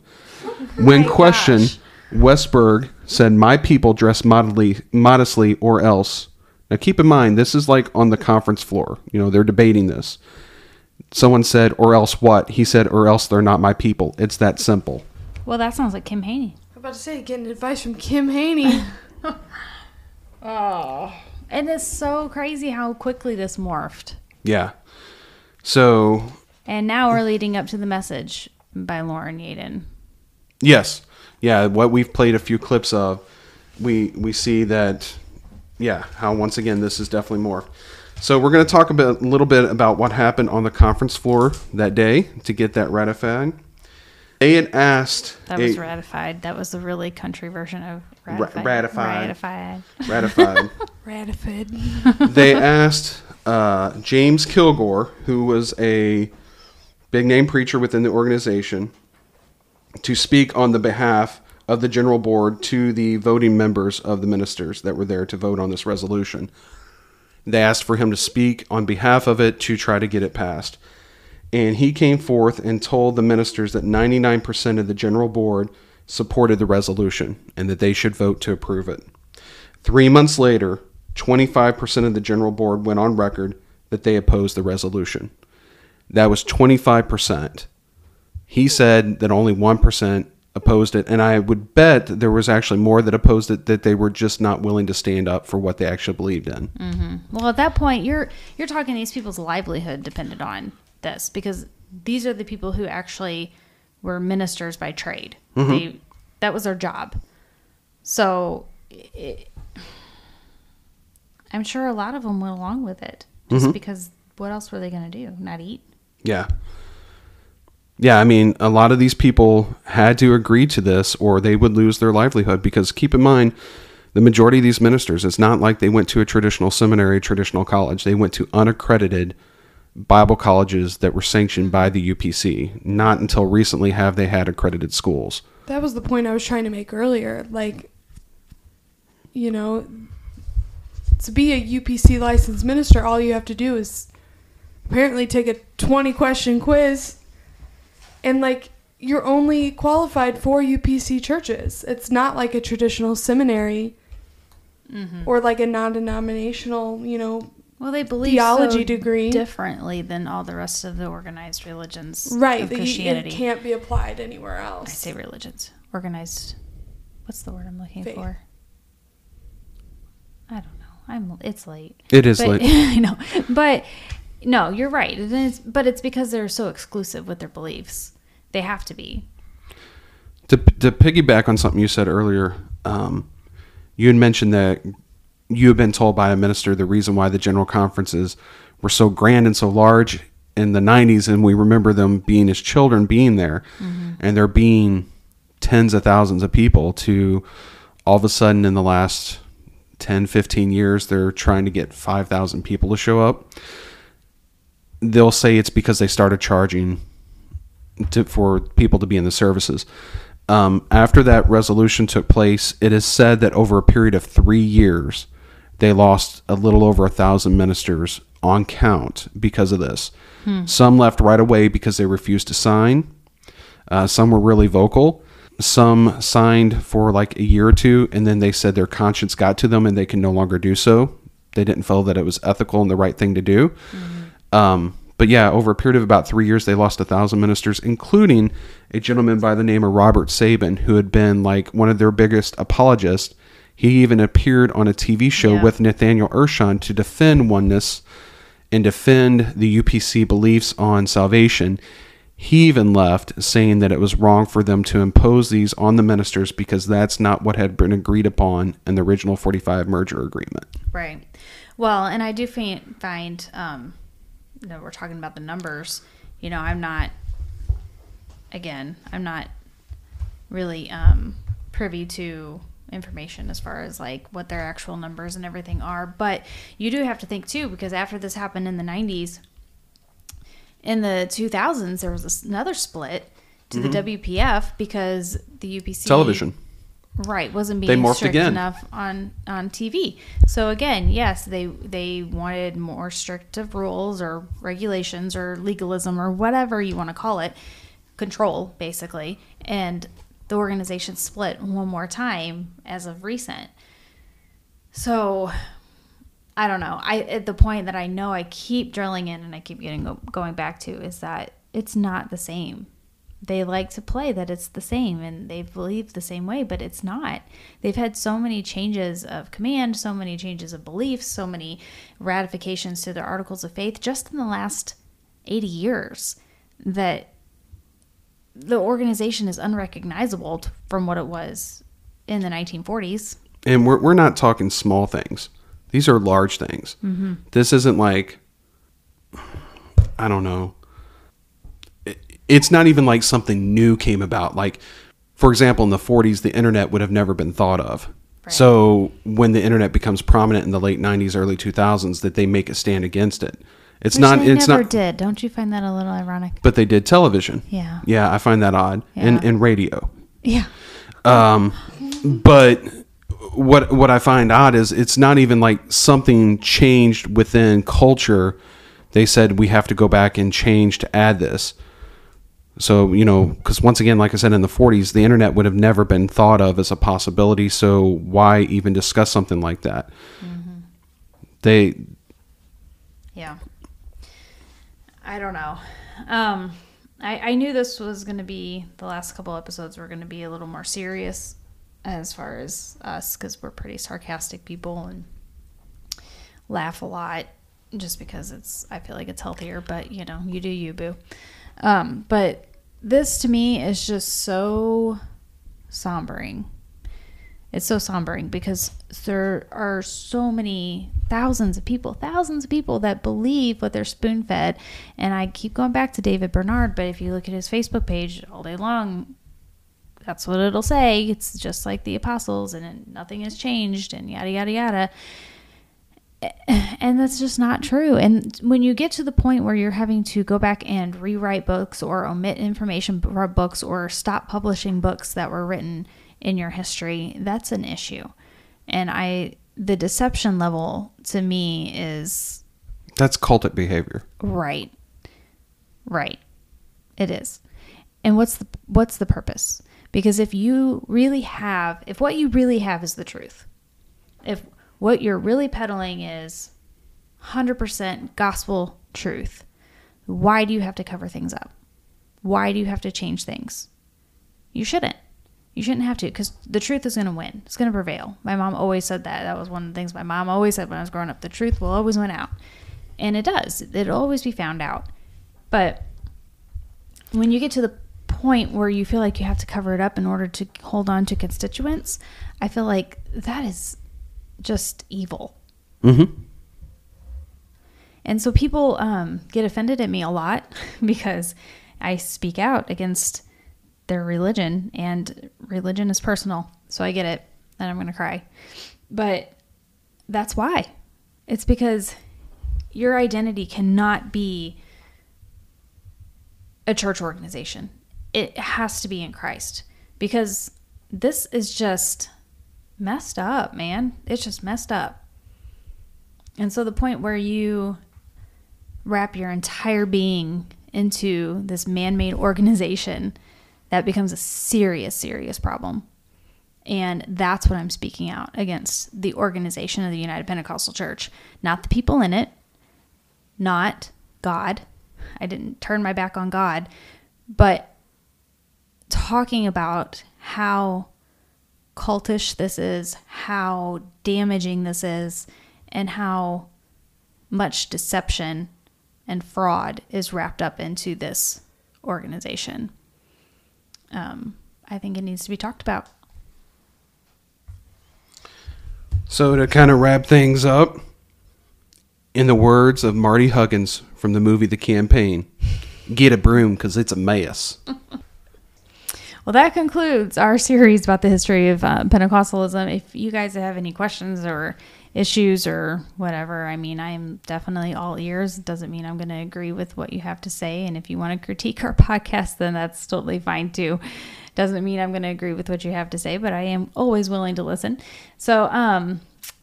Oh when my questioned, Westberg said, My people dress modestly, modestly or else. Now keep in mind, this is like on the conference floor. You know, they're debating this. Someone said, Or else what? He said, Or else they're not my people. It's that simple. Well, that sounds like Kim Haney. I'm about to say, getting advice from Kim Haney. oh, And it's so crazy how quickly this morphed. Yeah. So, And now we're leading up to the message by Loren Yadon. Yes. Yeah, what we've played a few clips of, we we see that yeah, how once again this is definitely more. So we're going to talk a bit, a little bit about what happened on the conference floor that day to get that ratified. They had asked That was a- ratified. That was the really country version of ratified. ratified. Ratified. ratified. Ratified. they asked uh, James Kilgore, who was a big name preacher within the organization, to speak on the behalf of the general board to the voting members of the ministers that were there to vote on this resolution. They asked for him to speak on behalf of it to try to get it passed. And he came forth and told the ministers that 99% of the general board supported the resolution and that they should vote to approve it. Three months later, 25% of the general board went on record that they opposed the resolution. That was 25%. He said that only 1% opposed it, and I would bet there was actually more that opposed it that they were just not willing to stand up for what they actually believed in. Mm-hmm. Well, at that point, you're you're talking these people's livelihood depended on this because these are the people who actually were ministers by trade. Mm-hmm. They, that was their job. So, it, I'm sure a lot of them went along with it just mm-hmm. because what else were they going to do? Not eat? Yeah. Yeah, I mean, a lot of these people had to agree to this or they would lose their livelihood because keep in mind, the majority of these ministers, it's not like they went to a traditional seminary, traditional college. They went to unaccredited Bible colleges that were sanctioned by the UPC. Not until recently have they had accredited schools. That was the point I was trying to make earlier. Like, you know, to be a UPC licensed minister, all you have to do is apparently take a 20 question quiz. And, like, you're only qualified for UPC churches. It's not like a traditional seminary mm-hmm. or like a non denominational, you know. Well, they believe Theology so degree. differently than all the rest of the organized religions Right. of That you, it can't be applied anywhere else. I say religions. Organized. What's the word I'm looking Faith. for? I don't know. I'm. It's late. It is But, like I know, but no, you're right. It's, but it's because they're so exclusive with their beliefs. They have to be. to, to piggyback on something you said earlier, um, you had mentioned that you had been told by a minister the reason why the general conferences were so grand and so large in the 90s, and we remember them being as children being there, and there being tens of thousands of people to all of a sudden in the last 10, 15 years, they're trying to get 5,000 people to show up. They'll say it's because they started charging to, for people to be in the services. Um, after that resolution took place, it is said that over a period of three years, they lost a little over a thousand ministers on count because of this. Some left right away because they refused to sign. Uh, some were really vocal. Some signed for like a year or two, and then they said their conscience got to them and they can no longer do so. They didn't feel that it was ethical and the right thing to do. Um, but yeah, over a period of about three years, they lost a thousand ministers, including a gentleman by the name of Robert Sabin, who had been like one of their biggest apologists. He even appeared on a TV show Yeah. with Nathaniel Urshan to defend oneness and defend the UPC beliefs on salvation. He even left saying that it was wrong for them to impose these on the ministers because that's not what had been agreed upon in the original 45 merger agreement. Right. Well, and I do find, find um, you know, we're talking about the numbers. You know, I'm not, again, I'm not really um, privy to information as far as like what their actual numbers and everything are. But you do have to think too, because after this happened in the 90s, in the 2000s, there was another split to the WPF because the UPC Television. Right wasn't They being morphed strict again. enough on on TV. So again, yes, they they wanted more restrictive rules or regulations or legalism or whatever you want to call it, control basically, and the organization split one more time as of recent. So I don't know. I at the point that I know I keep drilling in and I keep getting going back to is that it's not the same. They like to play that it's the same and they believe the same way, but it's not. They've had so many changes of command, so many changes of beliefs, so many ratifications to their articles of faith just in the last 80 years that the organization is unrecognizable from what it was in the 1940s. And we're, we're not talking small things. These are large things. Mm-hmm. This isn't like, I don't know. It, it's not even like something new came about. Like, for example, in the 40s, the internet would have never been thought of. Right. So when the internet becomes prominent in the late 90s, early 2000s, that they make a stand against it. It's Which not. they It's never not. did. Don't you find that a little ironic? But they did television. Yeah. Yeah, I find that odd. And Yeah. and radio. Yeah. Um, but what what I find odd is it's not even like something changed within culture. They said we have to go back and change to add this. So you know, because once again, like I said in the '40s, the internet would have never been thought of as a possibility. So why even discuss something like that? They Yeah. I don't know. Um, I, I knew this was going to be, the last couple episodes were going to be a little more serious as far as us because we're pretty sarcastic people and laugh a lot just because it's, I feel like it's healthier, but you know, you do you, boo. Um, but this to me is just so sombering. It's so sombering because there are so many thousands of people, thousands of people that believe what they're spoon fed. And I keep going back to David Bernard, but if you look at his Facebook page all day long, that's what it'll say. It's just like the apostles and nothing has changed and yada, yada, yada. And that's just not true. And when you get to the point where you're having to go back and rewrite books or omit information from books or stop publishing books that were written in your history, that's an issue. And I, the deception level to me is that's cultic behavior. Right. Right. It is. And what's the what's the purpose? Because if you really have if what you really have is the truth. If what you're really peddling is 100% gospel truth, why do you have to cover things up? Why do you have to change things? You shouldn't. You shouldn't have to because the truth is going to win. It's going to prevail. My mom always said that. That was one of the things my mom always said when I was growing up. The truth will always win out. And it does. It'll always be found out. But when you get to the point where you feel like you have to cover it up in order to hold on to constituents, I feel like that is just evil. Mm-hmm. And so people um, get offended at me a lot because I speak out against their religion, and religion is personal. So I get it, and I'm going to cry. But that's why. It's because your identity cannot be a church organization, it has to be in Christ because this is just messed up, man. It's just messed up. And so the point where you wrap your entire being into this man made organization, that becomes a serious, serious problem. And that's what I'm speaking out against the organization of the United Pentecostal Church, not the people in it, not God. I didn't turn my back on God, but talking about how cultish this is, how damaging this is, and how much deception and fraud is wrapped up into this organization. Um, I think it needs to be talked about. So to kind of wrap things up, in the words of Marty Huggins from the movie The Campaign, get a broom because it's a mess. Well, that concludes our series about the history of uh, Pentecostalism. If you guys have any questions or issues or whatever, I mean, I'm definitely all ears. It doesn't mean I'm going to agree with what you have to say. And if you want to critique our podcast, then that's totally fine too. Doesn't mean I'm going to agree with what you have to say, but I am always willing to listen. So, um,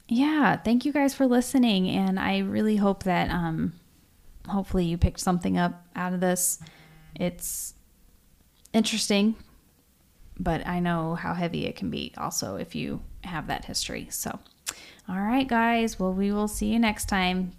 yeah, thank you guys for listening. And I really hope that, um, hopefully you picked something up out of this. It's interesting but I know how heavy it can be also if you have that history. So, all right, guys. Well, we will see you next time.